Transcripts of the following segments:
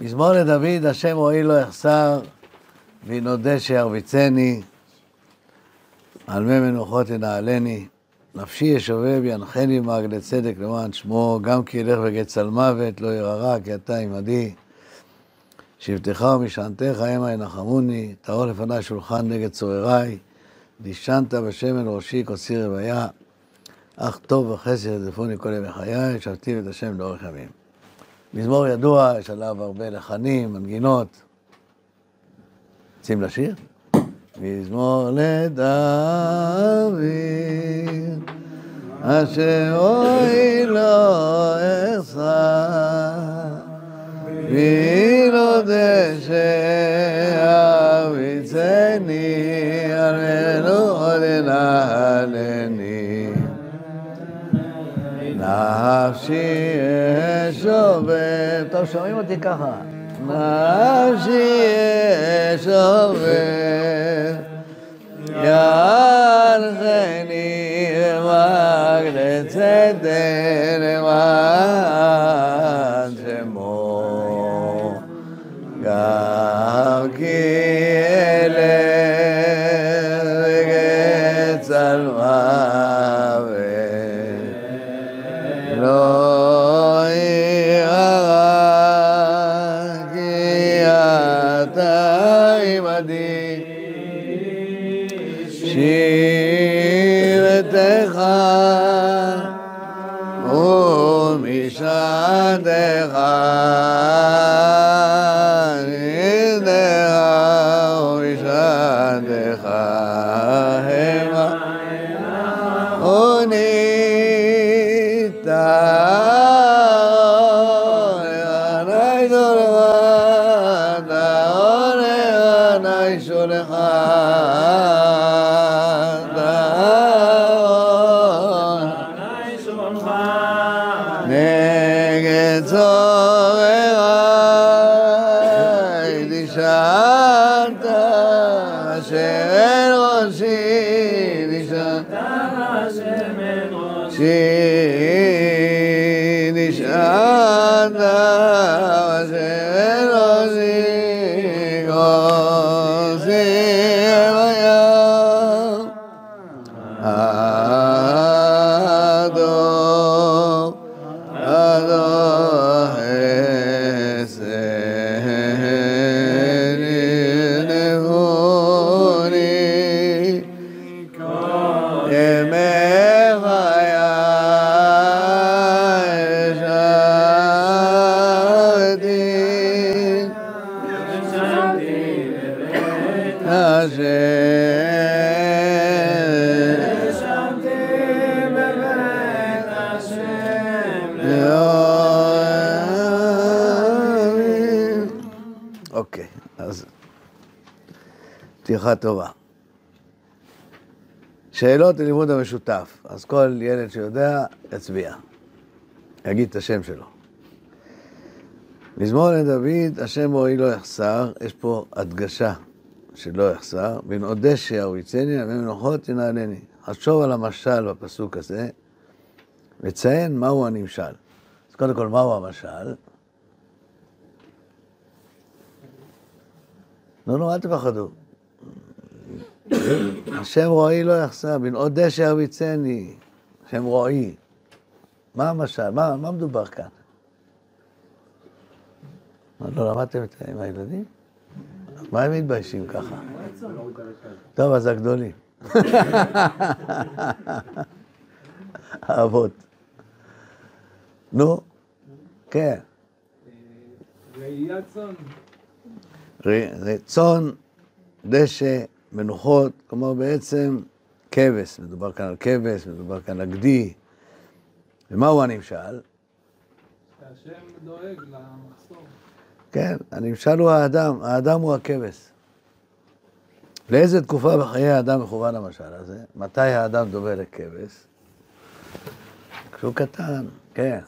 מזמור לדוד, השם רואי לא יחסר, וינודה שירביצני, על מי מנוחות ינעלני. נפשי ישובב, ינחני מעגלי צדק למען שמו, גם כי ילך וגט צלמוות, לא ירא כי אתה עמדי. שבטך ומשענתך המה ינחמוני, טהור לפני שולחן נגד צורריי, דישנת בשמן ראשי כוסי רוויה, אך טוב וחסר ירדפוני כל ימי חיי, שבתי את השם לאורך ימים. מזמור ידוע, יש עליו הרבה לחנים, מנגינות. רוצים לשיר? מזמור לדוד, אשר אוי לא אשא, ואילו דשא אביצני, על מנוחות ינעלני. נפשי אשובב, טוב, שומעים אותי ככה. נפשי אשובב, ינחני רק לצדק למען שמו, גם כי אשר אוקיי, אז פתיחה טובה. שאלות ללימוד המשותף. אז כל ילד שיודע, יצביע. יגיד את השם שלו. מזמור לדוד, השם רואי לא יחסר, יש פה הדגשה שלא יחסר, בנעודה שירביצני, ומנוחות ינעלני. חשוב על המשל בפסוק הזה, וציין מהו הנמשל. אז קודם כל, מהו המשל? לא, לא, אל תפחדו. השם רועי לא יחסר, בנעודה שירביצני, השם רועי. מה המשל? מה, מה מדובר כאן? מה, לא למדתם את זה עם הילדים? מה הם מתביישים ככה? טוב, אז הגדולים. האבות. נו, כן. ראיית צאן. ר- צאן, דשא, מנוחות, כלומר בעצם כבש, מדובר כאן על כבש, מדובר כאן על גדי. ומהו הנמשל? שהשם דואג למחסור. כן, הנמשל הוא האדם, האדם הוא הכבש. לאיזה תקופה בחיי האדם מכוון המשל הזה? מתי האדם דומה לכבש? כשהוא קטן, כן.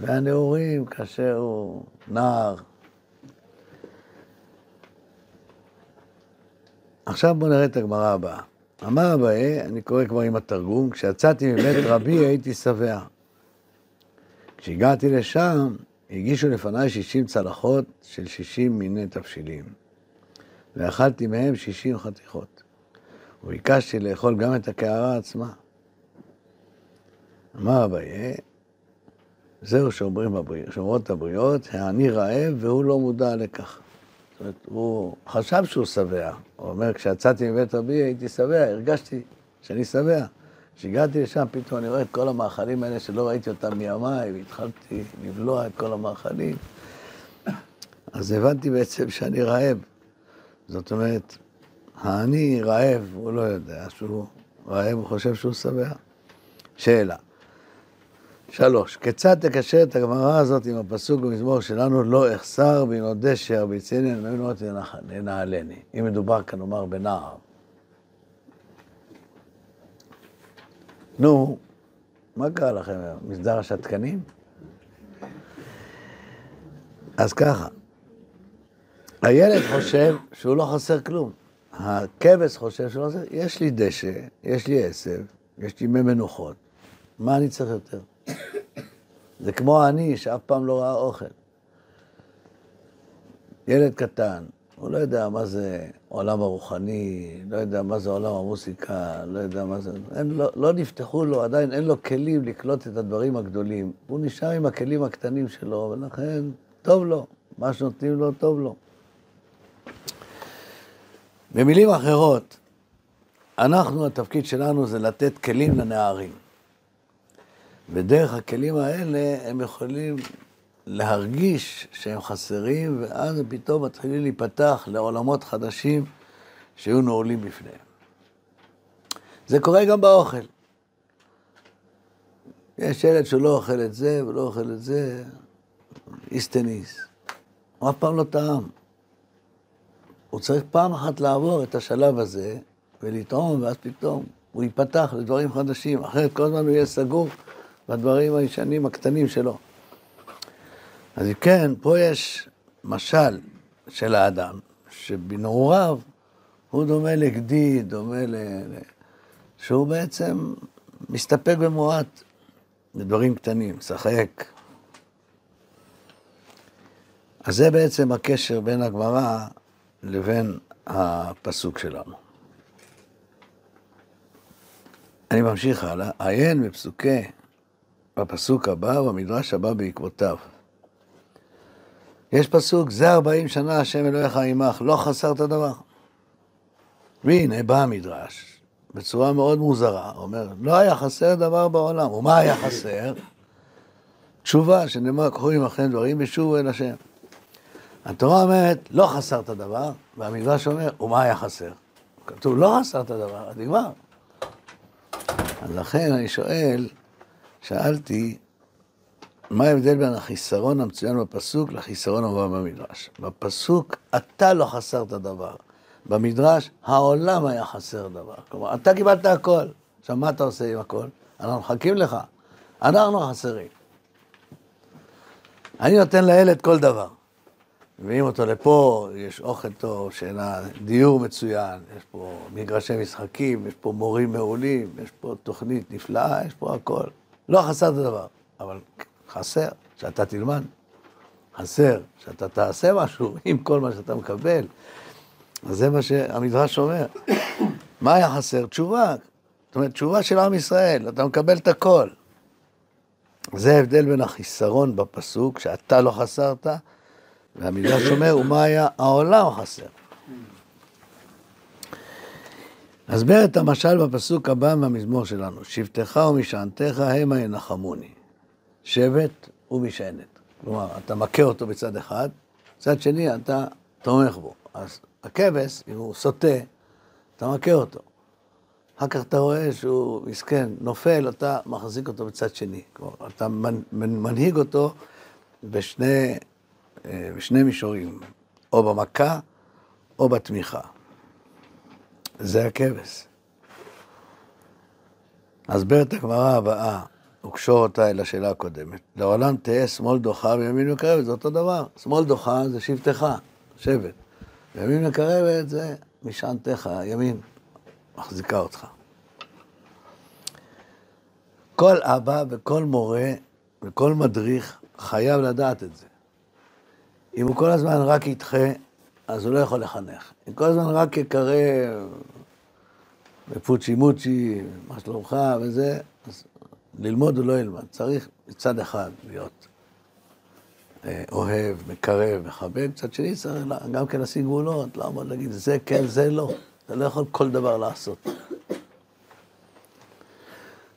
והנעורים, כאשר הוא נער. עכשיו בואו נראה את הגמרא הבאה. אמר אביי, אני קורא כבר עם התרגום, כשיצאתי מבית רבי הייתי שבע. כשהגעתי לשם, הגישו לפניי שישים צלחות של שישים מיני תבשילים, ואכלתי מהם שישים חתיכות, וביקשתי לאכול גם את הקערה עצמה. אמר אביי, זהו שאומרים הבריא, שאומרות הבריות, העני רעב והוא לא מודע לכך. זאת אומרת, הוא חשב שהוא שבע. הוא אומר, כשיצאתי מבית רבי הייתי שבע, הרגשתי שאני שבע. כשהגעתי לשם, פתאום אני רואה את כל המאכלים האלה שלא ראיתי אותם מימיי, והתחלתי לבלוע את כל המאכלים. אז הבנתי בעצם שאני רעב. זאת אומרת, העני רעב, הוא לא יודע שהוא רעב, הוא חושב שהוא שבע. שאלה. שלוש, כיצד תקשר את הגמרא הזאת עם הפסוק במזמור שלנו, לא אחסר בנודה שירביצני, אני מבין אותי לנעלני. אם מדובר כאן, נאמר, בנער. נו, מה קרה לכם היום? מסדר השתקנים? אז ככה, הילד חושב שהוא לא חסר כלום. הכבש חושב שהוא לא חסר, יש לי דשא, יש לי עשב, יש לי מי מנוחות, מה אני צריך יותר? זה כמו אני שאף פעם לא ראה אוכל. ילד קטן, הוא לא יודע מה זה עולם הרוחני, לא יודע מה זה עולם המוסיקה, לא יודע מה זה... אין, לא, לא נפתחו לו, עדיין אין לו כלים לקלוט את הדברים הגדולים. הוא נשאר עם הכלים הקטנים שלו, ולכן טוב לו, מה שנותנים לו טוב לו. במילים אחרות, אנחנו, התפקיד שלנו זה לתת כלים לנערים. ודרך הכלים האלה הם יכולים להרגיש שהם חסרים, ואז פתאום מתחילים להיפתח לעולמות חדשים שהיו נעולים בפניהם. זה קורה גם באוכל. יש ילד שלא אוכל את זה ולא אוכל את זה, איסטניס. הוא אף פעם לא טעם. הוא צריך פעם אחת לעבור את השלב הזה ולטעום, ואז פתאום הוא ייפתח לדברים חדשים, אחרת כל הזמן הוא יהיה סגור בדברים הישנים הקטנים שלו. אז כן, פה יש משל של האדם, שבנעוריו הוא דומה לגדי, דומה ל... שהוא בעצם מסתפק במועט בדברים קטנים, משחק. אז זה בעצם הקשר בין הגמרא לבין הפסוק שלנו. אני ממשיך הלאה, עיין בפסוקי, בפסוק הבא ובמדרש הבא בעקבותיו. יש פסוק, זה ארבעים שנה השם אלוהיך עמך, לא חסרת דבר. והנה בא המדרש, בצורה מאוד מוזרה, אומר, לא היה חסר דבר בעולם. ומה היה חסר? תשובה, שנאמר, קחו עמכם דברים ושובו אל השם. התורה אומרת, לא חסרת דבר, והמדרש אומר, ומה היה חסר? כתוב, לא חסרת דבר, אז נגמר. לכן אני שואל, שאלתי, מה ההבדל בין החיסרון המצוין בפסוק לחיסרון המובא במדרש? בפסוק אתה לא חסרת דבר, במדרש העולם היה חסר דבר. כלומר, אתה קיבלת הכל. עכשיו, מה אתה עושה עם הכל? אנחנו מחכים לך. אנחנו חסרים. אני נותן לילד כל דבר. מביאים אותו לפה, יש אוכל טוב, שינה, דיור מצוין, יש פה מגרשי משחקים, יש פה מורים מעולים, יש פה תוכנית נפלאה, יש פה הכל. לא חסר את הדבר, אבל חסר שאתה תלמד, חסר שאתה תעשה משהו עם כל מה שאתה מקבל. אז זה מה שהמדרש אומר. מה היה חסר? תשובה. זאת אומרת, תשובה של עם ישראל, אתה מקבל את הכל. זה ההבדל בין החיסרון בפסוק, שאתה לא חסרת, והמדרש אומר, ומה היה העולם חסר. הסבר את המשל בפסוק הבא מהמזמור שלנו, שבטך ומשענתך המה ינחמוני. שבט ומשענת. כלומר, אתה מכה אותו בצד אחד, מצד שני אתה תומך בו. אז הכבש, אם הוא סוטה, אתה מכה אותו. אחר כך אתה רואה שהוא מסכן, נופל, אתה מחזיק אותו בצד שני. כלומר, אתה מנהיג אותו בשני, אה, בשני מישורים, או במכה או בתמיכה. זה הכבש. הסבר את הגמרא הבאה. וקשור אותה אל השאלה הקודמת. לעולם תהא שמאל דוחה וימין מקרבת, זה אותו דבר. שמאל דוחה זה שבטך, שבט. וימין מקרבת זה משענתך, ימין מחזיקה אותך. כל אבא וכל מורה וכל מדריך חייב לדעת את זה. אם הוא כל הזמן רק ידחה, אז הוא לא יכול לחנך. אם כל הזמן רק יקרא בפוצ'י מוצ'י, מה שלומך וזה, ללמוד הוא לא ילמד. צריך מצד אחד להיות אה, אוהב, מקרב, מחבק, מצד שני צריך גם כן לשים גבולות, לעמוד להגיד זה כן, זה לא. אתה לא יכול כל דבר לעשות.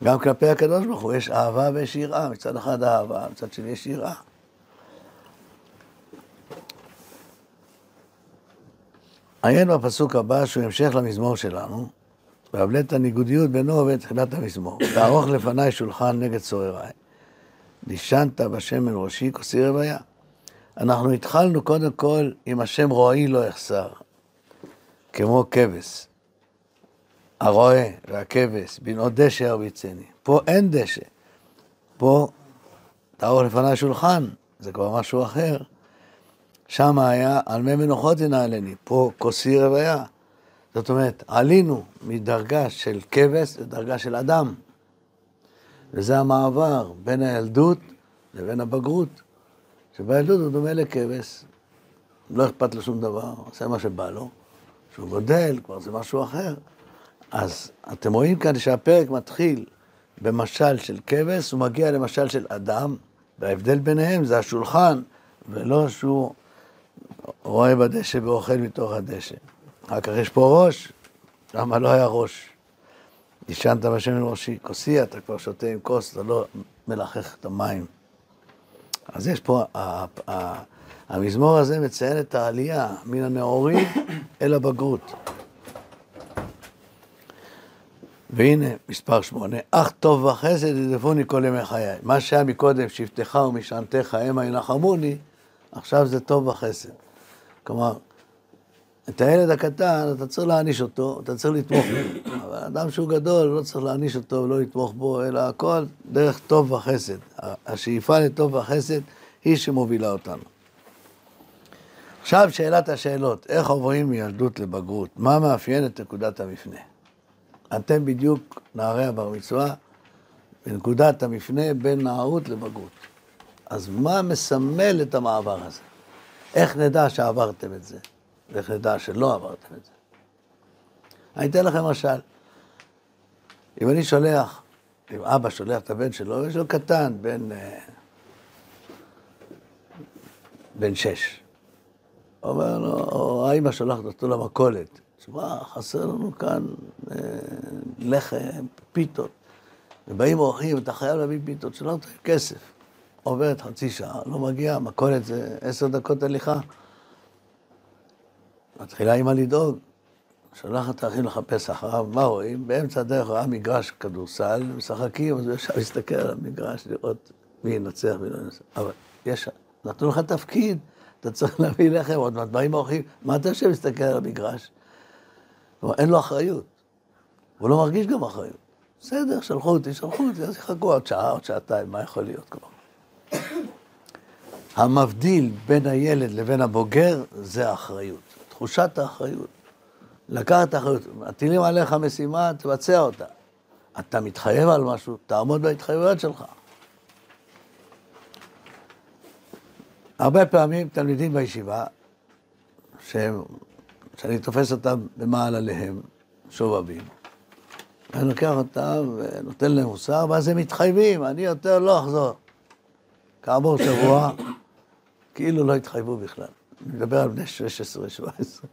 גם כלפי הקדוש ברוך הוא יש אהבה ויש יראה, מצד אחד אהבה, מצד שני יש יראה. עיין בפסוק הבא שהוא המשך למזמור שלנו, והבלט הניגודיות בינו ובין תחילת המזמור. תערוך לפניי שולחן נגד צורריי. נשענת בשמן ראשי כוסי רוויה. אנחנו התחלנו קודם כל עם השם רועי לא יחסר, כמו כבש. הרועה והכבש, בנאות דשא ירביצני. פה אין דשא. פה תערוך לפניי שולחן, זה כבר משהו אחר. שם היה על מי מנוחות ינעלני, פה כוסי רוויה. זאת אומרת, עלינו מדרגה של כבש לדרגה של אדם. וזה המעבר בין הילדות לבין הבגרות. שבילדות הוא דומה לכבש, לא אכפת לו שום דבר, עושה מה שבא לו. כשהוא גודל, כבר זה משהו אחר. אז אתם רואים כאן שהפרק מתחיל במשל של כבש, הוא מגיע למשל של אדם, וההבדל ביניהם זה השולחן, ולא שהוא רואה בדשא ואוכל מתוך הדשא. אחר כך יש פה ראש, למה לא היה ראש? נשענת בשמן ראשי, כוסי, אתה כבר שותה עם כוס, אתה לא מלחך את המים. אז יש פה, המזמור הזה מציין את העלייה מן הנאורים אל הבגרות. והנה, מספר שמונה, אך טוב וחסד ידפוני כל ימי חיי. מה שהיה מקודם, שבטך ומשענתך המה ינחמוני, עכשיו זה טוב וחסד. כלומר, את הילד הקטן, אתה צריך להעניש אותו, אתה צריך לתמוך בו. אבל אדם שהוא גדול, לא צריך להעניש אותו ולא לתמוך בו, אלא הכל דרך טוב וחסד. השאיפה לטוב וחסד היא שמובילה אותנו. עכשיו שאלת השאלות, איך עוברים מילדות לבגרות? מה מאפיין את נקודת המפנה? אתם בדיוק נערי הבר מצווה בנקודת המפנה בין נערות לבגרות. אז מה מסמל את המעבר הזה? איך נדע שעברתם את זה? ואיך נדע שלא עברתם את זה? אני אתן לכם משל. אם אני שולח, אם אבא שולח את הבן שלו, יש לו קטן, בן, אה, בן שש. אומר לו, או האמא שולחת אותו למכולת. תשמע, חסר לנו כאן אה, לחם, פיתות. ובאים אורחים, אתה חייב להביא פיתות, שלא נותנים כסף. עוברת חצי שעה, לא מגיע, מכולת זה עשר דקות הליכה. מתחילה אימא לדאוג, שולחת את האחים לחפש אחריו, מה רואים? באמצע הדרך רואה מגרש כדורסל, משחקים, אז הוא ישר להסתכל על המגרש, לראות מי ינצח ומי לא ינצח. אבל יש, נתנו לך תפקיד, אתה צריך להביא לחם, עוד מעט באים האורחים, מה אתה יושב להסתכל על המגרש? כלומר, אין לו אחריות. הוא לא מרגיש גם אחריות. בסדר, שלחו אותי, שלחו אותי, אז יחכו עוד שעה, עוד שעתיים, מה יכול להיות כבר? המבדיל בין הילד לבין הבוגר זה האחריות, תחושת האחריות. לקחת אחריות, מטילים עליך משימה, תבצע אותה. אתה מתחייב על משהו, תעמוד בהתחייבויות שלך. הרבה פעמים תלמידים בישיבה, שהם, שאני תופס אותם במעל עליהם, שובבים, אני לוקח אותם ונותן להם מוסר, ואז הם מתחייבים, אני יותר לא אחזור. כעבור שבוע, כאילו לא התחייבו בכלל. אני מדבר על בני 16-17.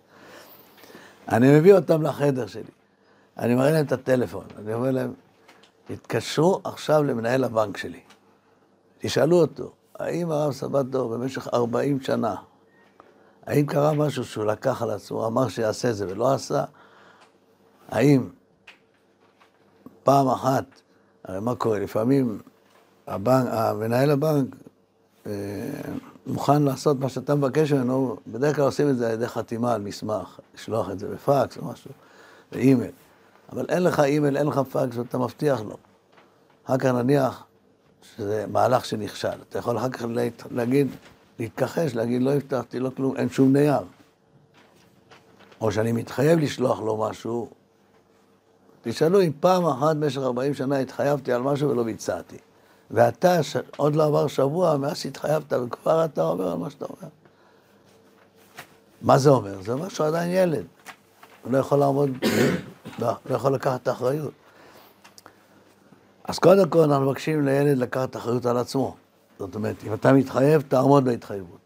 אני מביא אותם לחדר שלי. אני מראה להם את הטלפון. אני אומר להם, תתקשרו עכשיו למנהל הבנק שלי. תשאלו אותו, האם הרב סבתו במשך 40 שנה, האם קרה משהו שהוא לקח על עצמו, אמר שיעשה זה ולא עשה? האם פעם אחת, הרי מה קורה? לפעמים הבנק, מנהל הבנק אה, מוכן לעשות מה שאתה מבקש ממנו, בדרך כלל עושים את זה על ידי חתימה על מסמך, לשלוח את זה בפקס או משהו, באימייל. אבל אין לך אימייל, אין לך פקס, ואתה מבטיח לו. אחר כך נניח שזה מהלך שנכשל. אתה יכול אחר כך להגיד, להתכחש, להגיד, לא הבטחתי לו כלום, אין שום נייר. או שאני מתחייב לשלוח לו משהו, תשאלו אם פעם אחת במשך 40 שנה התחייבתי על משהו ולא ביצעתי. ואתה, ש... עוד לא עבר שבוע מאז שהתחייבת, וכבר אתה אומר על מה שאתה אומר. מה זה אומר? זה אומר שהוא עדיין ילד. הוא לא יכול לעמוד, לא, לא יכול לקחת את האחריות. אז קודם כל אנחנו מבקשים לילד לקחת אחריות על עצמו. זאת אומרת, אם אתה מתחייב, תעמוד בהתחייבות.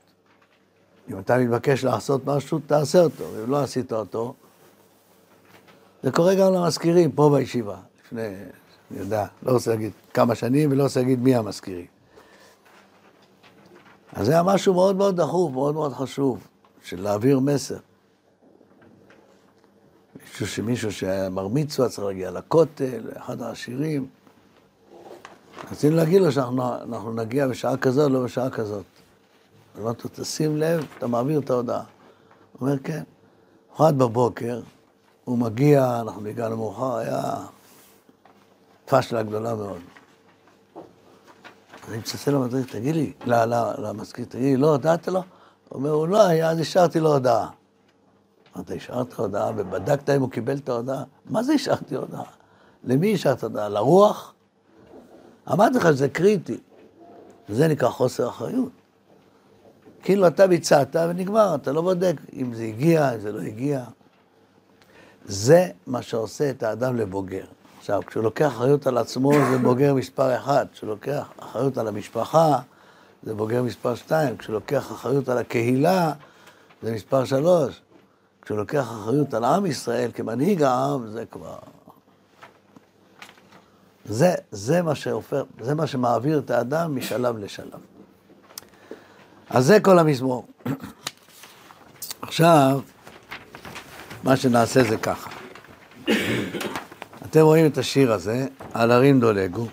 אם אתה מתבקש לעשות משהו, תעשה אותו. אם לא עשית אותו, זה קורה גם למזכירים פה בישיבה. לפני, אני יודע, לא רוצה להגיד כמה שנים ולא רוצה להגיד מי המזכירים. אז זה היה משהו מאוד מאוד דחוף, מאוד מאוד חשוב, של להעביר מסר. מישהו שמישהו שהיה בר מצווה צריך להגיע לכותל, אחד העשירים. רצינו להגיד לו שאנחנו נגיע בשעה כזאת, לא בשעה כזאת. אמרתי לו, תשים לב, אתה מעביר את ההודעה. הוא אומר, כן. אחד בבוקר, הוא מגיע, אנחנו הגענו מאוחר, היה פשלה גדולה מאוד. אני מצלצל למדריך, תגיד לי, למזכיר, תגיד לי, לא הודעת לו? הוא אומר, הוא לא היה, אז השארתי לו הודעה. אמרת, השארת הודעה ובדקת אם הוא קיבל את ההודעה? מה זה השארתי הודעה? למי השארת הודעה? לרוח? אמרתי לך שזה קריטי. זה נקרא חוסר אחריות. כאילו אתה ביצעת ונגמר, אתה לא בודק אם זה הגיע, אם זה לא הגיע. זה מה שעושה את האדם לבוגר. עכשיו, כשהוא לוקח אחריות על עצמו זה בוגר מספר אחד, כשהוא לוקח אחריות על המשפחה זה בוגר מספר שתיים, כשהוא לוקח אחריות על הקהילה זה מספר שלוש, כשהוא לוקח אחריות על עם ישראל כמנהיג העם זה כבר... זה, זה, מה שהופך, זה מה שמעביר את האדם משלב לשלב. אז זה כל המזמור. עכשיו, מה שנעשה זה ככה. אתם רואים את השיר הזה, על הרים דולגו,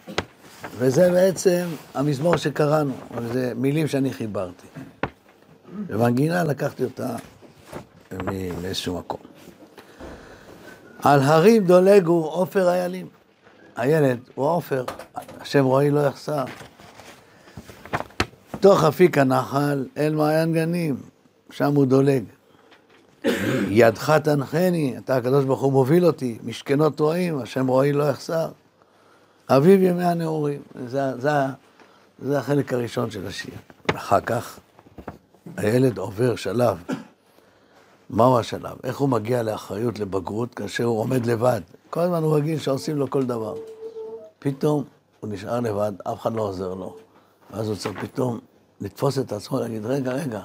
וזה בעצם המזמור שקראנו, וזה מילים שאני חיברתי. ומנגינה לקחתי אותה מאיזשהו מקום. על הרים דולגו עופר איילים. הילד הוא עופר, השם רועי לא יחסר. תוך אפיק הנחל אל מעיין גנים, שם הוא דולג. ידך תנחני, אתה הקדוש ברוך הוא מוביל אותי, משכנות רועים, השם רועי לא יחסר. אביב ימי הנעורים, זה, זה, זה החלק הראשון של השיר. אחר כך הילד עובר שלב. מהו השלב? איך הוא מגיע לאחריות, לבגרות, כאשר הוא עומד לבד? כל הזמן הוא רגיל שעושים לו כל דבר. פתאום הוא נשאר לבד, אף אחד לא עוזר לו. ואז הוא צריך פתאום לתפוס את עצמו, להגיד, רגע, רגע,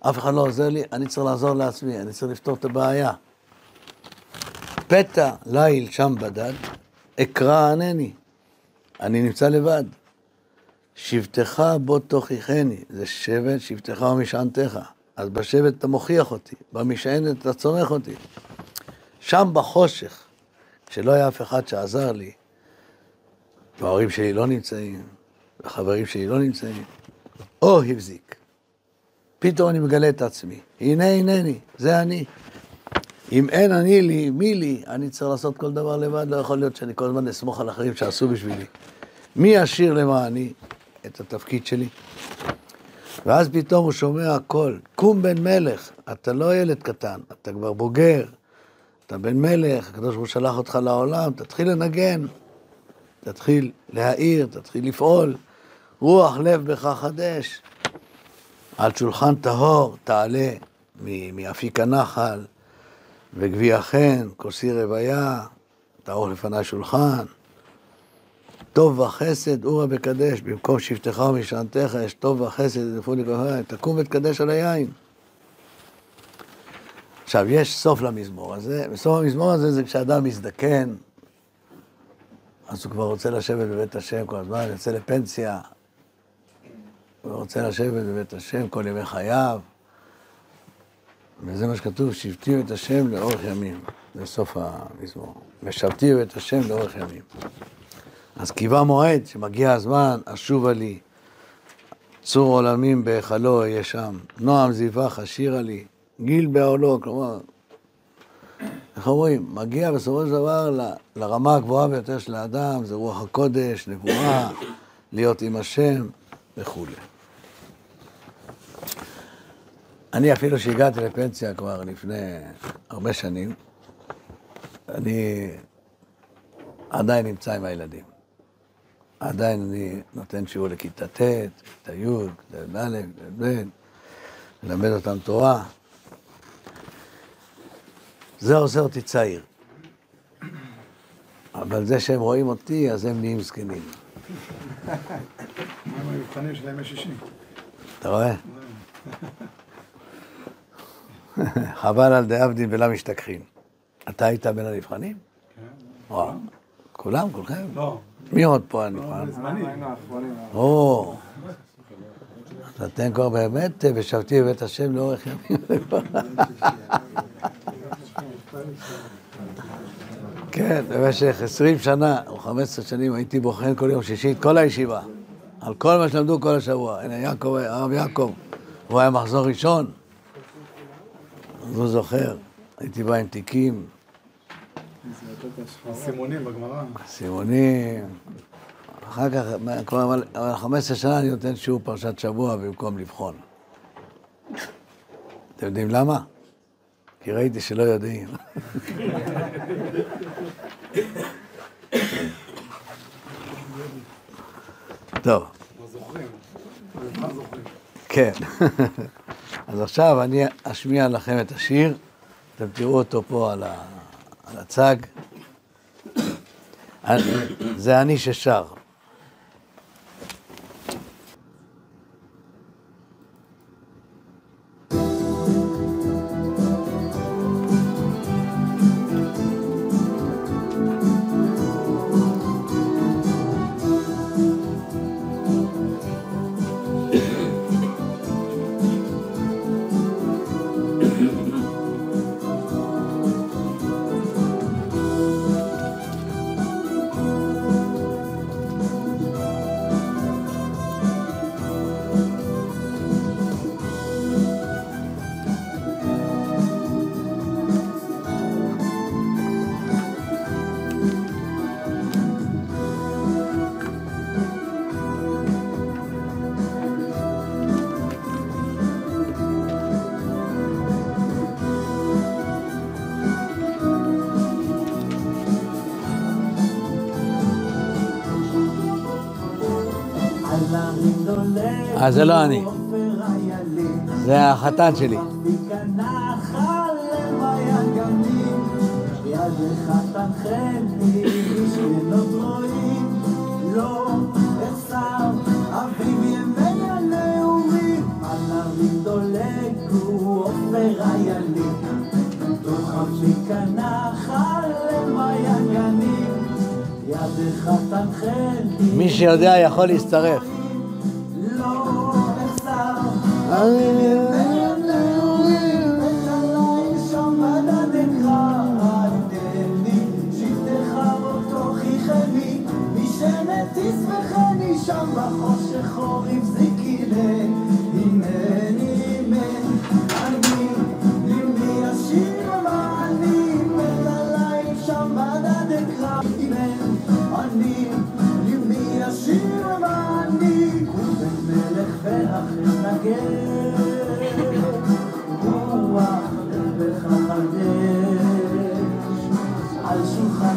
אף אחד לא עוזר לי, אני צריך לעזור לעצמי, אני צריך לפתור את הבעיה. פתע ליל שם בדד, אקרא ענני, אני נמצא לבד. שבטך בו תוכיחני, זה שבט שבטך ומשענתך. אז בשבט אתה מוכיח אותי, במשענת אתה צורך אותי. שם בחושך, כשלא היה אף אחד שעזר לי, וההורים שלי לא נמצאים, והחברים שלי לא נמצאים, או הבזיק. פתאום אני מגלה את עצמי. הנה הנני, זה אני. אם אין אני לי, מי לי? אני צריך לעשות כל דבר לבד, לא יכול להיות שאני כל הזמן אסמוך על אחרים שעשו בשבילי. מי ישיר למעני את התפקיד שלי? ואז פתאום הוא שומע הכל, קום בן מלך, אתה לא ילד קטן, אתה כבר בוגר, אתה בן מלך, הקדוש ברוך הוא שלח אותך לעולם, תתחיל לנגן, תתחיל להעיר, תתחיל לפעול, רוח לב בך חדש. על שולחן טהור תעלה מאפיק הנחל וגביע חן, כוסי רוויה, תערוך לפני שולחן. טוב וחסד אורה בקדש, במקום שבטך ומשענתך יש טוב וחסד ידפו לגבי, תקום ותקדש על היין. עכשיו, יש סוף למזמור הזה, וסוף המזמור הזה זה כשאדם מזדקן, אז הוא כבר רוצה לשבת בבית השם כל הזמן, יוצא לפנסיה, הוא רוצה לשבת בבית השם כל ימי חייו, וזה מה שכתוב, שבתי את השם לאורך ימים, זה סוף המזמור. ושבתי את השם לאורך ימים. אז קיווה מועד, שמגיע הזמן, אשובה לי, צור עולמים בהיכלו אהיה שם, נועם זיווח אשירה לי, גיל בעולו, כלומר, איך אומרים, מגיע בסופו של דבר ל, לרמה הגבוהה ביותר של האדם, זה רוח הקודש, נבואה, להיות עם השם וכולי. אני אפילו שהגעתי לפנסיה כבר לפני הרבה שנים, אני עדיין נמצא עם הילדים. עדיין אני נותן שיעור לכיתה ט', כיתה י', כיתה ד', ב', מלמד אותם תורה. זה עושה אותי צעיר. אבל זה שהם רואים אותי, אז הם נהיים זקנים. מה עם המבחנים של ימי שישי? אתה רואה? חבל על דאבדין ולא משתכחין. אתה היית בין הנבחנים? כן. וואו. כולם, כולכם? לא, מי עוד פה הנבחן? זמני. או, אז אתם כבר באמת אה, ושבתי בבית השם לאורך ימים. כן, במשך עשרים שנה או חמש עשרה שנים הייתי בוחן כל יום שישי את כל הישיבה, על כל מה שלמדו כל השבוע. הנה יעקב, הרב יעקב, הוא היה מחזור ראשון, הוא זוכר. הייתי בא עם תיקים, סימונים בגמרא. סימונים. אחר כך, כבר אבל 15 שנה אני נותן שיעור פרשת שבוע במקום לבחון. אתם יודעים למה? כי ראיתי שלא יודעים. טוב, לא זוכרים. כן. אז עכשיו אני אשמיע לכם את השיר, אתם תראו אותו פה על, הצג. זה אני ששר. אה, זה לא אני. זה החתן שלי. מי שיודע יכול להצטרף. שם וחדש, על שולחן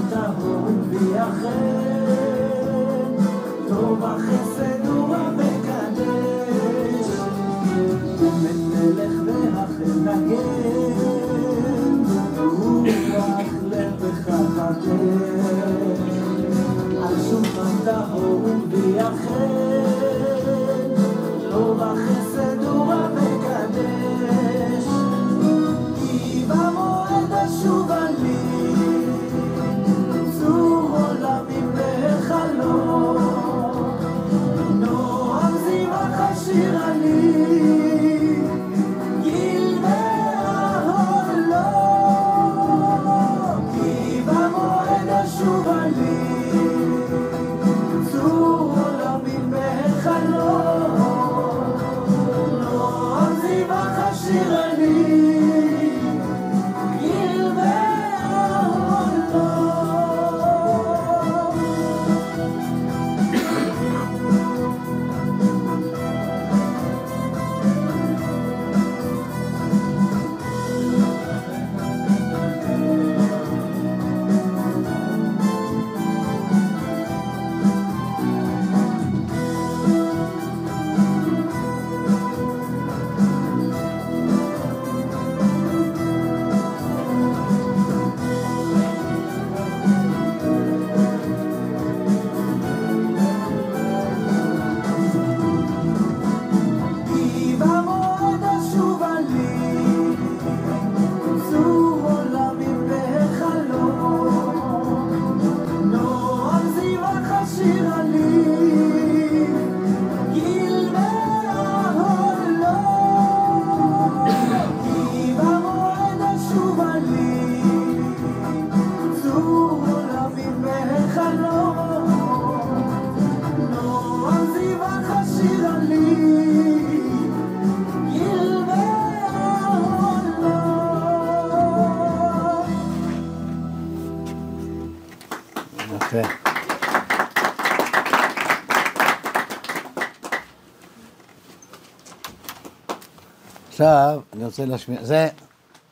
רוצה להשמיע, זה,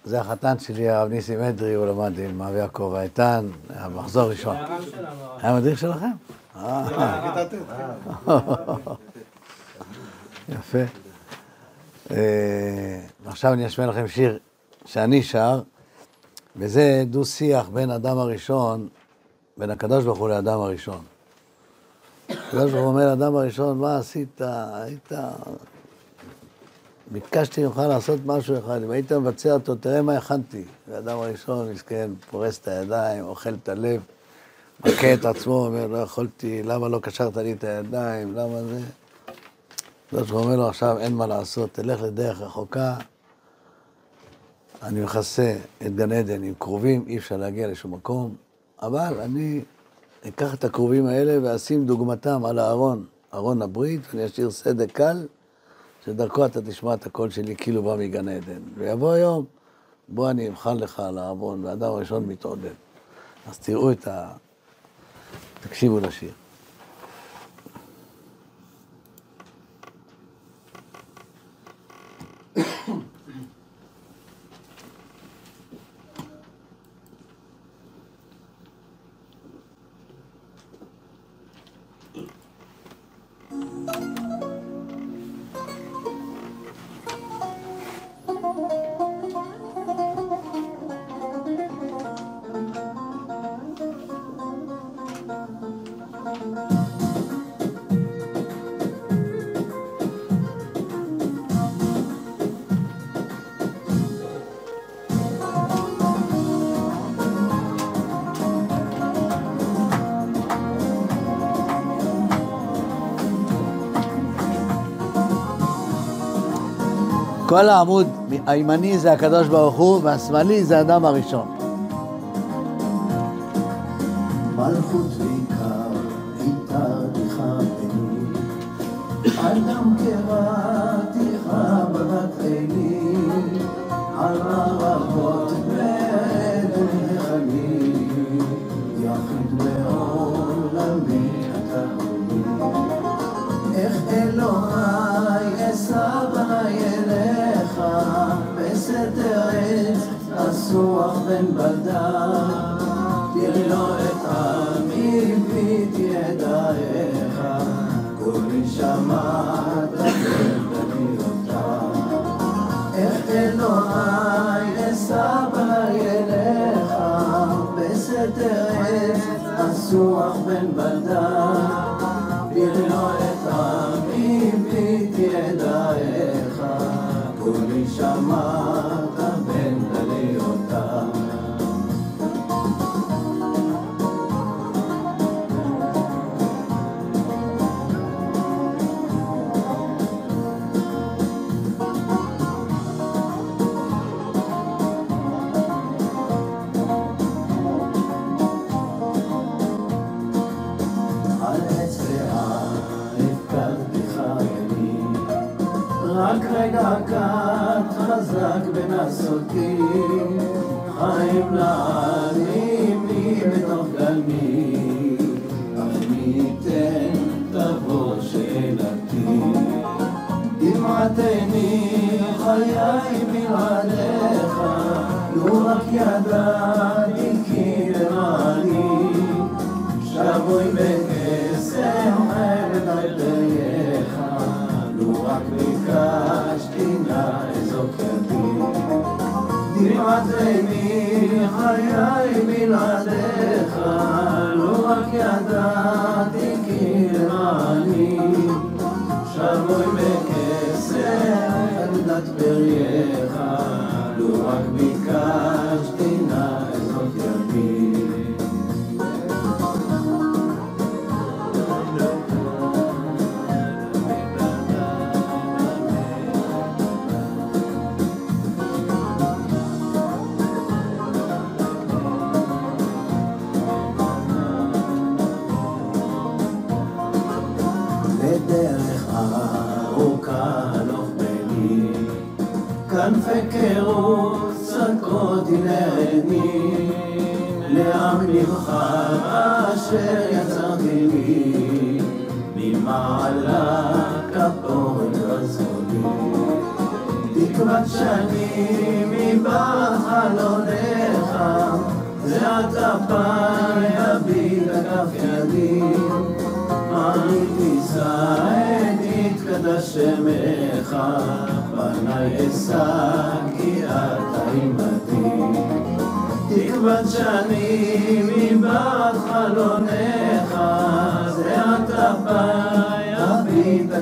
זה החתן שלי, הרב ניסים אדרי, הוא למד עם הרב יעקב האיתן, היה מחזור ראשון. היה מדריך שלכם? אה. יפה. אה, ועכשיו אני אשמיע לכם שיר שאני שר, וזה דו-שיח בין אדם הראשון, בין הקדוש ברוך הוא לאדם הראשון. הקדוש ברוך הוא אומר לאדם הראשון, מה עשית? היית... ביקשתי ממך לעשות משהו אחד, אם היית מבצע אותו, תראה מה הכנתי. והאדם הראשון, מסכן, פורס את הידיים, אוכל את הלב, מכה את עצמו, אומר, לא יכולתי, למה לא קשרת לי את הידיים, למה זה? הקדוש ברוך הוא אומר לו, עכשיו אין מה לעשות, תלך לדרך רחוקה, אני מכסה את גן עדן עם כרובים, אי אפשר להגיע לשום מקום, אבל אני אקח את הכרובים האלה ואשים דוגמתם על הארון, ארון הברית, ואני אשאיר סדק קל, שדרכו אתה תשמע את הקול שלי כאילו בא מגן עדן. ויבוא היום, בוא אני אמחל לך על הארון, והאדם הראשון מתעודד. אז תראו את ה... תקשיבו לשיר. כל העמוד הימני זה הקדוש ברוך הוא, והשמאלי זה האדם הראשון. מלכות ועיקר, בני. אדם קראתיך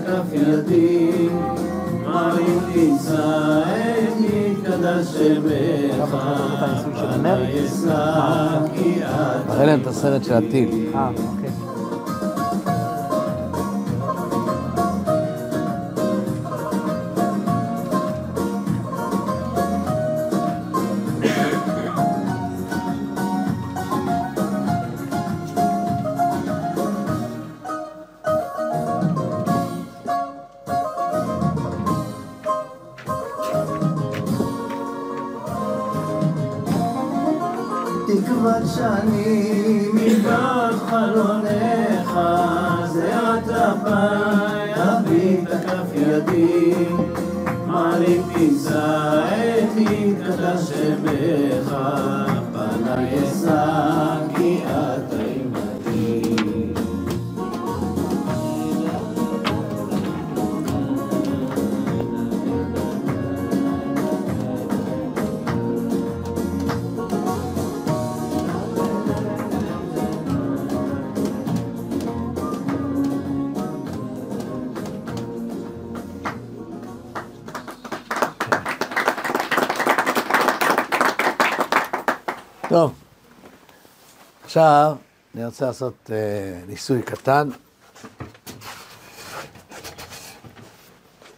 אגף ידי. מעלים תישא את יתקדש שמך, פניי אשא כי אתה מראה להם את הסרט של הטיל. רוצה לעשות אה, ניסוי קטן.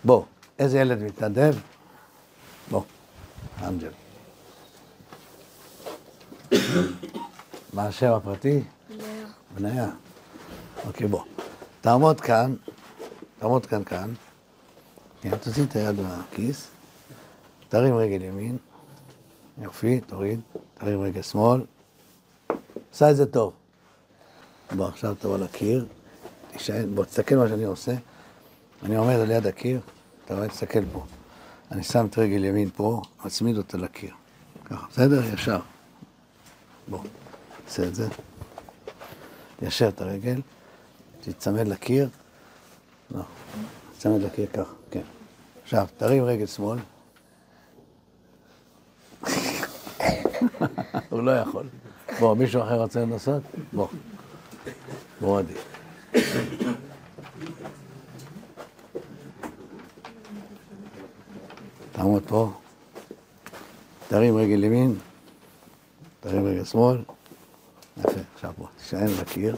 בוא, איזה ילד מתנדב? בוא, אנג'ל. מה השם הפרטי? בניה. בניה. אוקיי, בוא. תעמוד כאן, תעמוד כאן כאן. כן, תוציא את היד מהכיס, תרים רגל ימין, יופי, תוריד, תרים רגל שמאל. עשה את זה טוב. בוא, עכשיו תבוא לקיר, תישען, בוא, תסתכל מה שאני עושה. אני עומד על יד הקיר, אתה רואה, תסתכל פה. אני שם את רגל ימין פה, מצמיד אותה לקיר. ככה, בסדר? ישר. בוא, תעשה את זה. תיישר את הרגל, תצמד לקיר. לא, תצמד לקיר ככה, כן. עכשיו, תרים רגל שמאל. הוא לא יכול. בוא, מישהו אחר רוצה לנסות? בוא. בוא, עדי. תעמוד פה, תרים רגל ימין, תרים רגל שמאל. יפה, עכשיו בוא, תישען לקיר.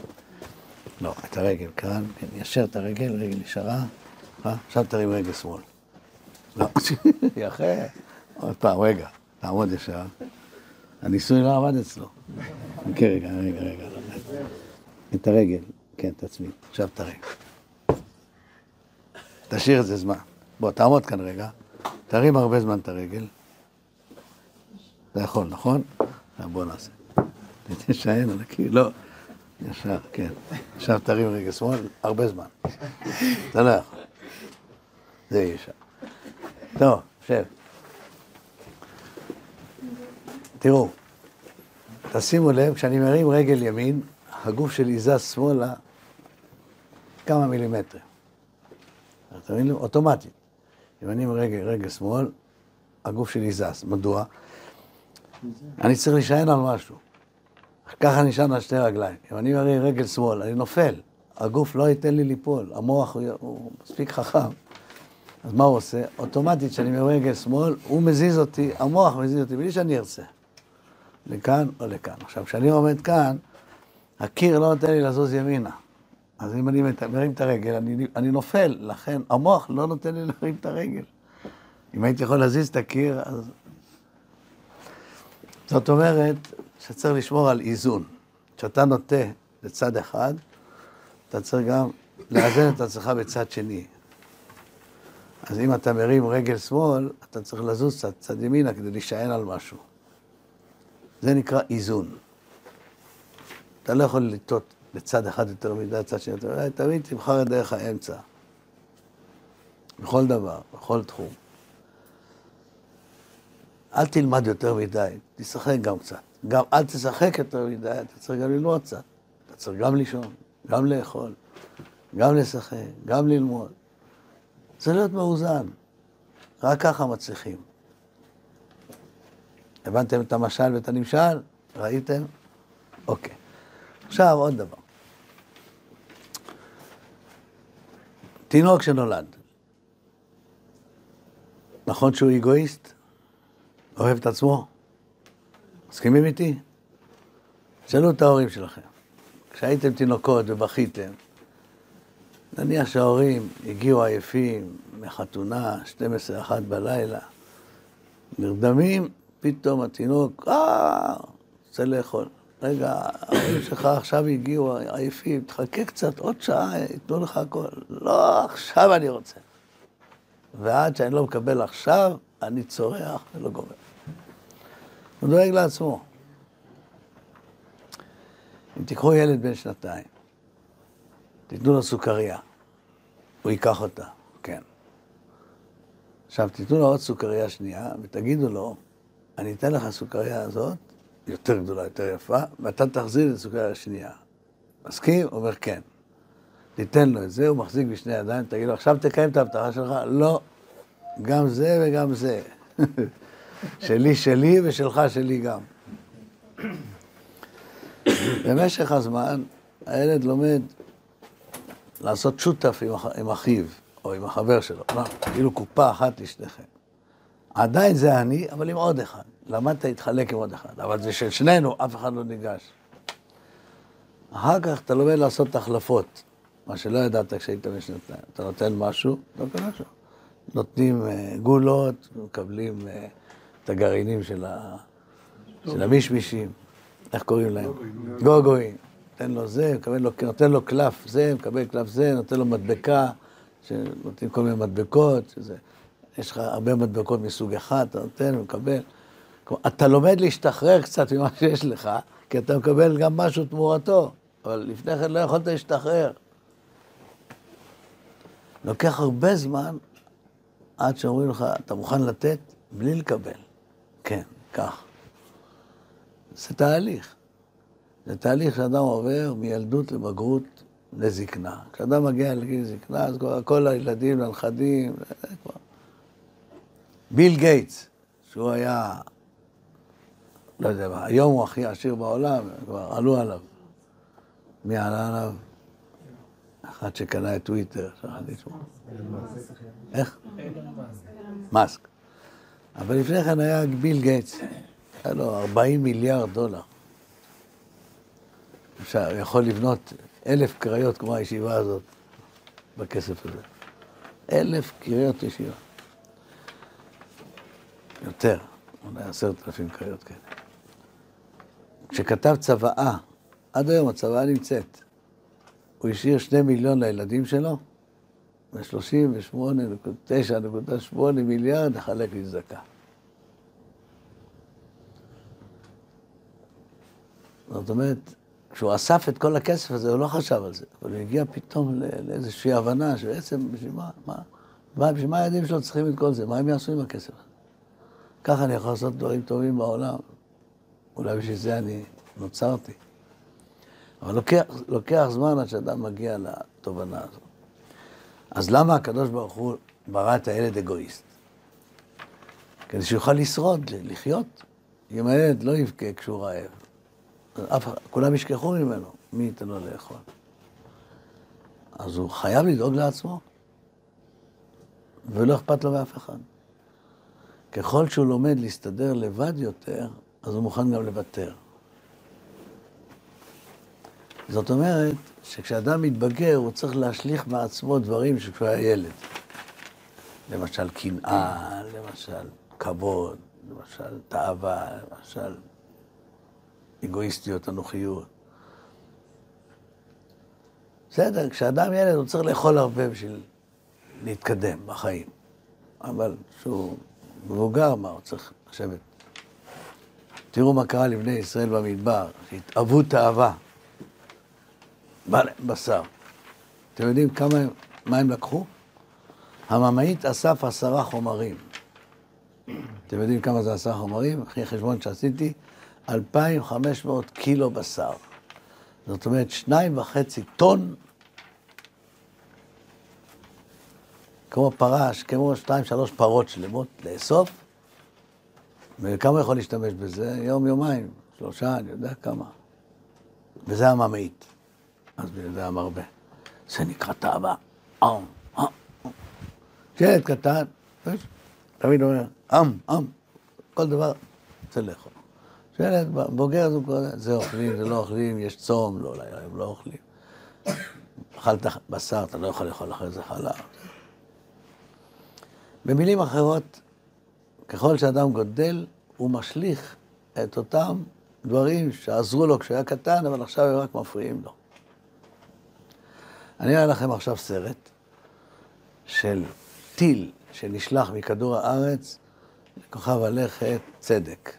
לא, את הרגל כאן, כן, ישר את הרגל, רגל ישרה. אה? עכשיו תרים רגל שמאל. לא, יפה. עוד פעם, רגע, תעמוד ישר. הניסוי לא עבד אצלו. כן, רגע, רגע, רגע. את הרגל, כן, תצמיד. עכשיו את הרגל. תשאיר את זה זמן. בוא, תעמוד כאן רגע. תרים הרבה זמן את הרגל. אתה יכול, נכון? בוא נעשה. תשען על הקיר, לא. ישר, כן. עכשיו תרים רגל שמאל, הרבה זמן. אתה לא יכול. זה אי אפשר. טוב, שב. תראו, תשימו לב, כשאני מרים רגל ימין, הגוף שלי זז שמאלה כמה מילימטרים. אתה מבין? אוטומטית. אם אני מרגל רגל שמאל, הגוף שלי זז. מדוע? אני צריך להישען על משהו. ככה נשען על שתי רגליים. אם אני מרים רגל שמאל, אני נופל. הגוף לא ייתן לי ליפול. המוח הוא, הוא מספיק חכם. אז מה הוא עושה? אוטומטית, כשאני מרים רגל שמאל, הוא מזיז אותי, המוח מזיז אותי, בלי שאני ארצה. לכאן או לכאן. עכשיו, כשאני עומד כאן, הקיר לא נותן לי לזוז ימינה. אז אם אני מרים את הרגל, אני, אני נופל, לכן המוח לא נותן לי להרים את הרגל. אם הייתי יכול להזיז את הקיר, אז... זאת אומרת שצריך לשמור על איזון. כשאתה נוטה לצד אחד, אתה צריך גם לאזן את עצמך בצד שני. אז אם אתה מרים רגל שמאל, אתה צריך לזוז צד, צד ימינה כדי להישען על משהו. זה נקרא איזון. אתה לא יכול לטעות לצד אחד יותר מדי, לצד שני יותר מדי, תמיד תבחר את דרך האמצע. בכל דבר, בכל תחום. אל תלמד יותר מדי, תשחק גם קצת. גם אל תשחק יותר מדי, אתה צריך גם ללמוד קצת. אתה צריך גם לישון, גם לאכול, גם לשחק, גם ללמוד. צריך להיות מאוזן. רק ככה מצליחים. הבנתם את המשל ואת הנמשל? ראיתם? אוקיי. עכשיו עוד דבר. תינוק שנולד, נכון שהוא אגואיסט? אוהב את עצמו? מסכימים איתי? שאלו את ההורים שלכם. כשהייתם תינוקות ובכיתם, נניח שההורים הגיעו עייפים מחתונה, 12-1 בלילה, נרדמים, פתאום התינוק, אה, רוצה לאכול. רגע, ההורים שלך עכשיו הגיעו עייפים, תחכה קצת, עוד שעה, ייתנו לך הכל. לא, עכשיו אני רוצה. ועד שאני לא מקבל עכשיו, אני צורח ולא גומר. הוא דואג לעצמו. אם תיקחו ילד בן שנתיים, תיתנו לו סוכריה, הוא ייקח אותה, כן. עכשיו, תיתנו לו עוד סוכריה שנייה, ותגידו לו, אני אתן לך סוכריה הזאת, יותר גדולה, יותר יפה, ואתה תחזיר את הסוכריה השנייה. מסכים? אומר כן. תיתן לו את זה, הוא מחזיק בשני ידיים, תגיד לו, עכשיו תקיים את ההבטחה שלך? לא, גם זה וגם זה. שלי שלי ושלך שלי גם. במשך הזמן הילד לומד לעשות שותף עם, אח, עם אחיו או עם החבר שלו, כאילו קופה אחת לשניכם. עדיין זה אני, אבל עם עוד אחד. למדת להתחלק עם עוד אחד, אבל זה של שנינו, אף אחד לא ניגש. אחר כך אתה לומד לעשות החלפות, מה שלא ידעת כשהיית בשנתיים. אתה נותן משהו, לא קרה שם. נותנים uh, גולות, מקבלים uh, את הגרעינים של, ה... של המישמישים, איך קוראים להם? גוגואים. נותן לו זה, מקבל לו, נותן לו קלף זה, מקבל קלף זה, נותן לו מדבקה, שנותנים כל מיני מדבקות, שזה, יש לך הרבה מדבקות מסוג אחד, אתה נותן ומקבל. אתה לומד להשתחרר קצת ממה שיש לך, כי אתה מקבל גם משהו תמורתו, אבל לפני כן לא יכולת להשתחרר. לוקח הרבה זמן עד שאומרים לך, אתה מוכן לתת בלי לקבל. כן, כך. זה תהליך. זה תהליך שאדם עובר מילדות לבגרות לזקנה. כשאדם מגיע לגיל זקנה, אז כל, הילדים, הנכדים, כבר... ביל גייטס, שהוא היה, לא יודע מה, היום הוא הכי עשיר בעולם, כבר עלו עליו. מי עלה עליו? אחד שקנה את טוויטר, שכחתי שמו. איך? מאסק. אבל לפני כן היה ביל גייטס, היה לו 40 מיליארד דולר. אפשר, יכול לבנות אלף קריות כמו הישיבה הזאת בכסף הזה. אלף קריות ישיבה. יותר, אולי עשרת אלפים קריות כאלה. כשכתב צוואה, עד היום הצוואה נמצאת. הוא השאיר שני מיליון לילדים שלו, ו-38.9.8 מיליארד לחלק לצדקה. זאת אומרת, כשהוא אסף את כל הכסף הזה, הוא לא חשב על זה, אבל הוא הגיע פתאום לאיזושהי הבנה שבעצם, בשביל מה, מה, בשביל מה הילדים שלו צריכים את כל זה? מה הם יעשו עם הכסף הזה? ככה אני יכול לעשות דברים טובים בעולם. אולי בשביל זה אני נוצרתי. אבל לוקח, לוקח זמן עד שאדם מגיע לתובנה הזאת. אז למה הקדוש ברוך הוא ברא את הילד אגואיסט? כדי שיוכל לשרוד, לחיות. אם הילד לא יבכה כשהוא רעב, אף, כולם ישכחו ממנו, מי ייתן לו לאכול? אז הוא חייב לדאוג לעצמו, ולא אכפת לו מאף אחד. ככל שהוא לומד להסתדר לבד יותר, אז הוא מוכן גם לוותר. זאת אומרת, שכשאדם מתבגר, הוא צריך להשליך מעצמו דברים שכשהוא היה ילד. למשל קנאה, למשל כבוד, למשל תאווה, למשל אגואיסטיות, אנוכיות. בסדר, כשאדם ילד הוא צריך לאכול הרבה בשביל להתקדם בחיים. אבל כשהוא מבוגר, מה, הוא צריך לשבת. תראו מה קרה לבני ישראל במדבר, שהתאוו תאווה. בשר. אתם יודעים כמה, מה הם לקחו? הממאית אסף עשרה חומרים. אתם יודעים כמה זה עשה חומרים? אחרי חשבון שעשיתי, 2,500 קילו בשר. זאת אומרת, שניים וחצי טון, כמו פרש, כמו שתיים, שלוש פרות שלמות לאסוף, וכמה יכול להשתמש בזה? יום, יומיים, שלושה, אני יודע כמה. וזה הממעיט. אז זה המרבה. זה נקרא תאווה. עם, עם. שלט קטן, תמיד אומר, עם, עם, כל דבר רוצה לאכול. שלט בוגר זה זה אוכלים, זה לא אוכלים, יש צום, לא, הם לא אוכלים. אכלת בשר, אתה לא יכול לאכול אחרי זה חלב. במילים אחרות, ככל שאדם גודל, הוא משליך את אותם דברים שעזרו לו כשהיה קטן, אבל עכשיו הם רק מפריעים לו. אני אראה לכם עכשיו סרט של טיל שנשלח מכדור הארץ לכוכב הלכת צדק.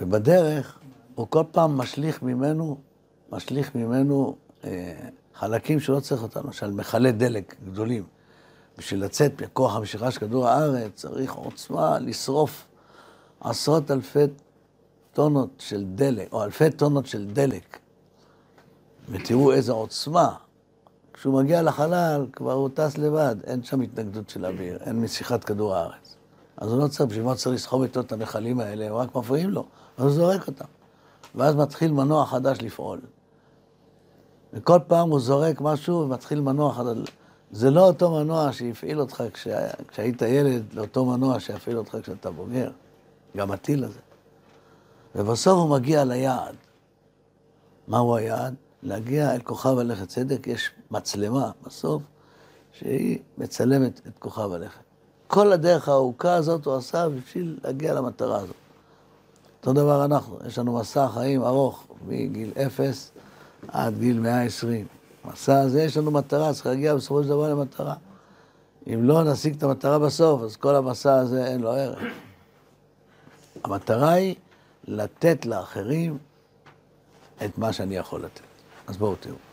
ובדרך הוא כל פעם משליך ממנו, משליך ממנו אה, חלקים שלא צריך אותם, למשל מכלי דלק גדולים. בשביל לצאת מכוח המשיכה של כדור הארץ צריך עוצמה לשרוף עשרות אלפי טונות של דלק, או אלפי טונות של דלק. ותראו איזו עוצמה. כשהוא מגיע לחלל, כבר הוא טס לבד, אין שם התנגדות של אוויר, אין משיכת כדור הארץ. אז הוא לא צריך, בשביל מה צריך לסחוב איתו את המכלים האלה, הם רק מפריעים לו, אז הוא זורק אותם. ואז מתחיל מנוע חדש לפעול. וכל פעם הוא זורק משהו ומתחיל מנוע חדש. זה לא אותו מנוע שהפעיל אותך כשה... כשהיית ילד, לאותו מנוע שיפעיל אותך כשאתה בוגר. גם הטיל הזה. ובסוף הוא מגיע ליעד. מהו היעד? להגיע אל כוכב הלכת צדק, יש מצלמה בסוף, שהיא מצלמת את כוכב הלכת. כל הדרך הארוכה הזאת הוא עשה בשביל להגיע למטרה הזאת. אותו דבר אנחנו, יש לנו מסע חיים ארוך, מגיל אפס עד גיל 120. מסע הזה יש לנו מטרה, צריך להגיע בסופו של דבר למטרה. אם לא נשיג את המטרה בסוף, אז כל המסע הזה אין לו ערך. המטרה היא לתת לאחרים את מה שאני יכול לתת. אז בואו תראו.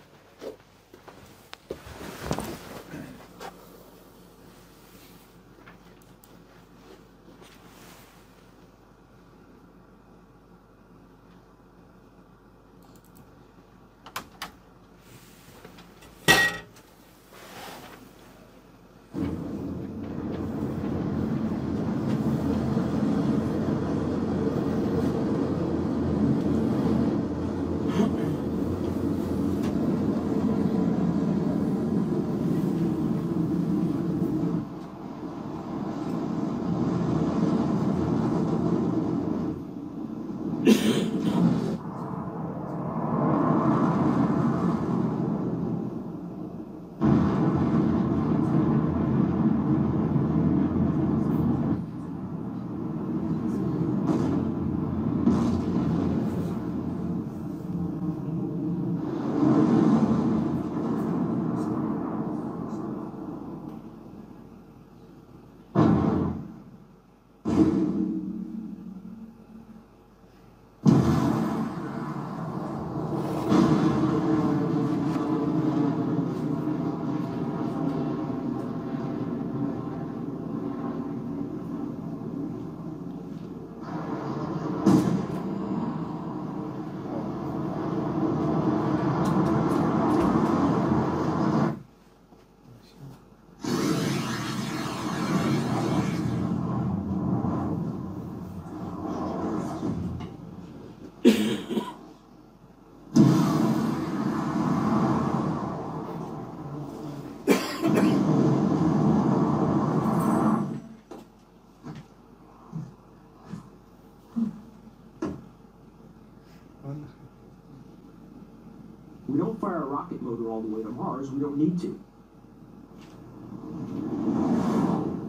Mars. We don't need to.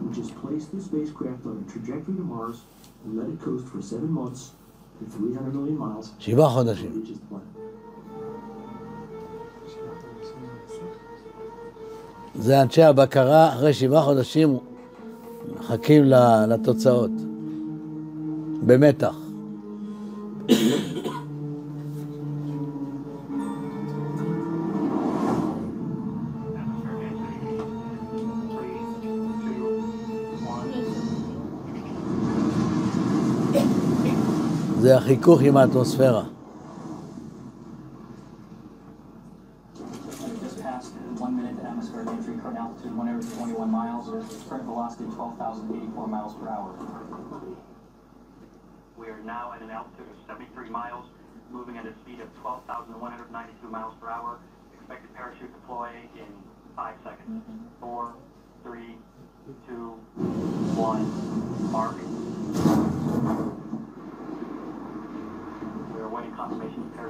We just place the spacecraft on a trajectory to Mars and let it coast for seven months and 300 million miles שבעה חודשים. זה אנשי הבקרה, אחרי שבעה חודשים מחכים לתוצאות. במתח. 12,084 miles per hour. We are now at an altitude of 73 miles, moving at a speed of 12,192 miles per hour. Expected parachute deploy in five seconds. Four, three, two, one, mark.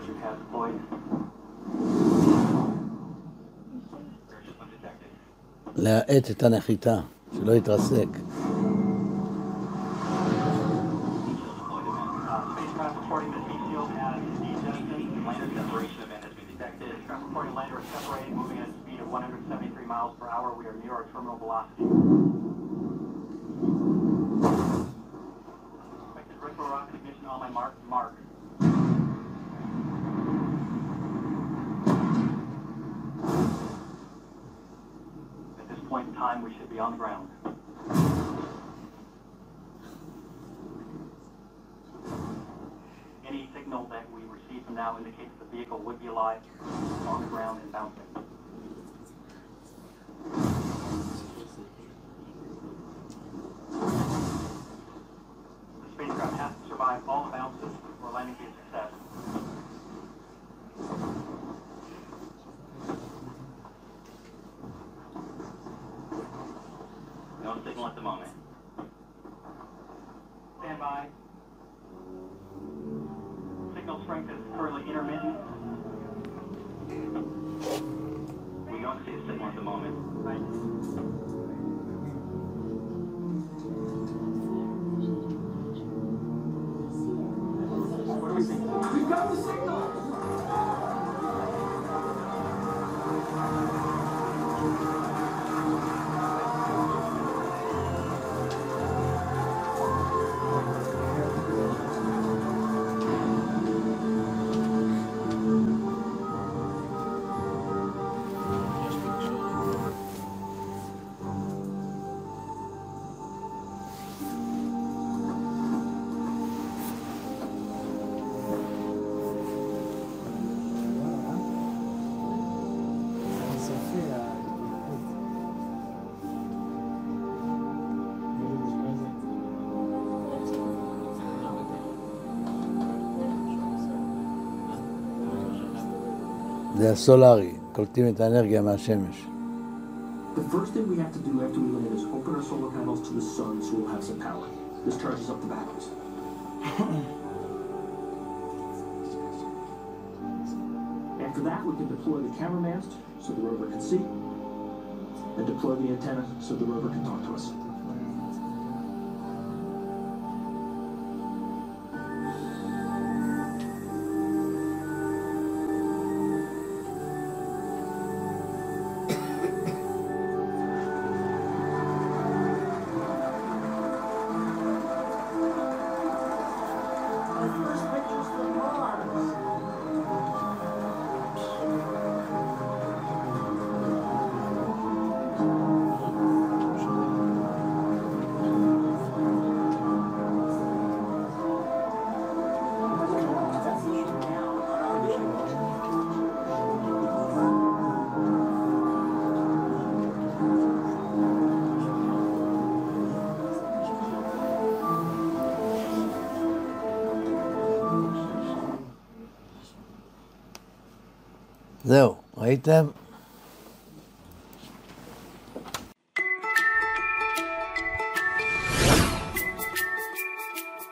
Parachute has deployed. להאט את הנחיתה, שלא יתרסק. Time, we should be on the ground. Any signal that we receive from now indicates the vehicle would be alive, on the ground and bouncing. something want them. זה הסולארי, קולטים את האנרגיה מהשמש. The first thing we have to do after we land is open our solar panels to the sun so we'll have some power. This charges up the batteries. After that, we can deploy the camera mast so the rover can see, and deploy the antenna so the rover can talk to us. זהו, ראיתם?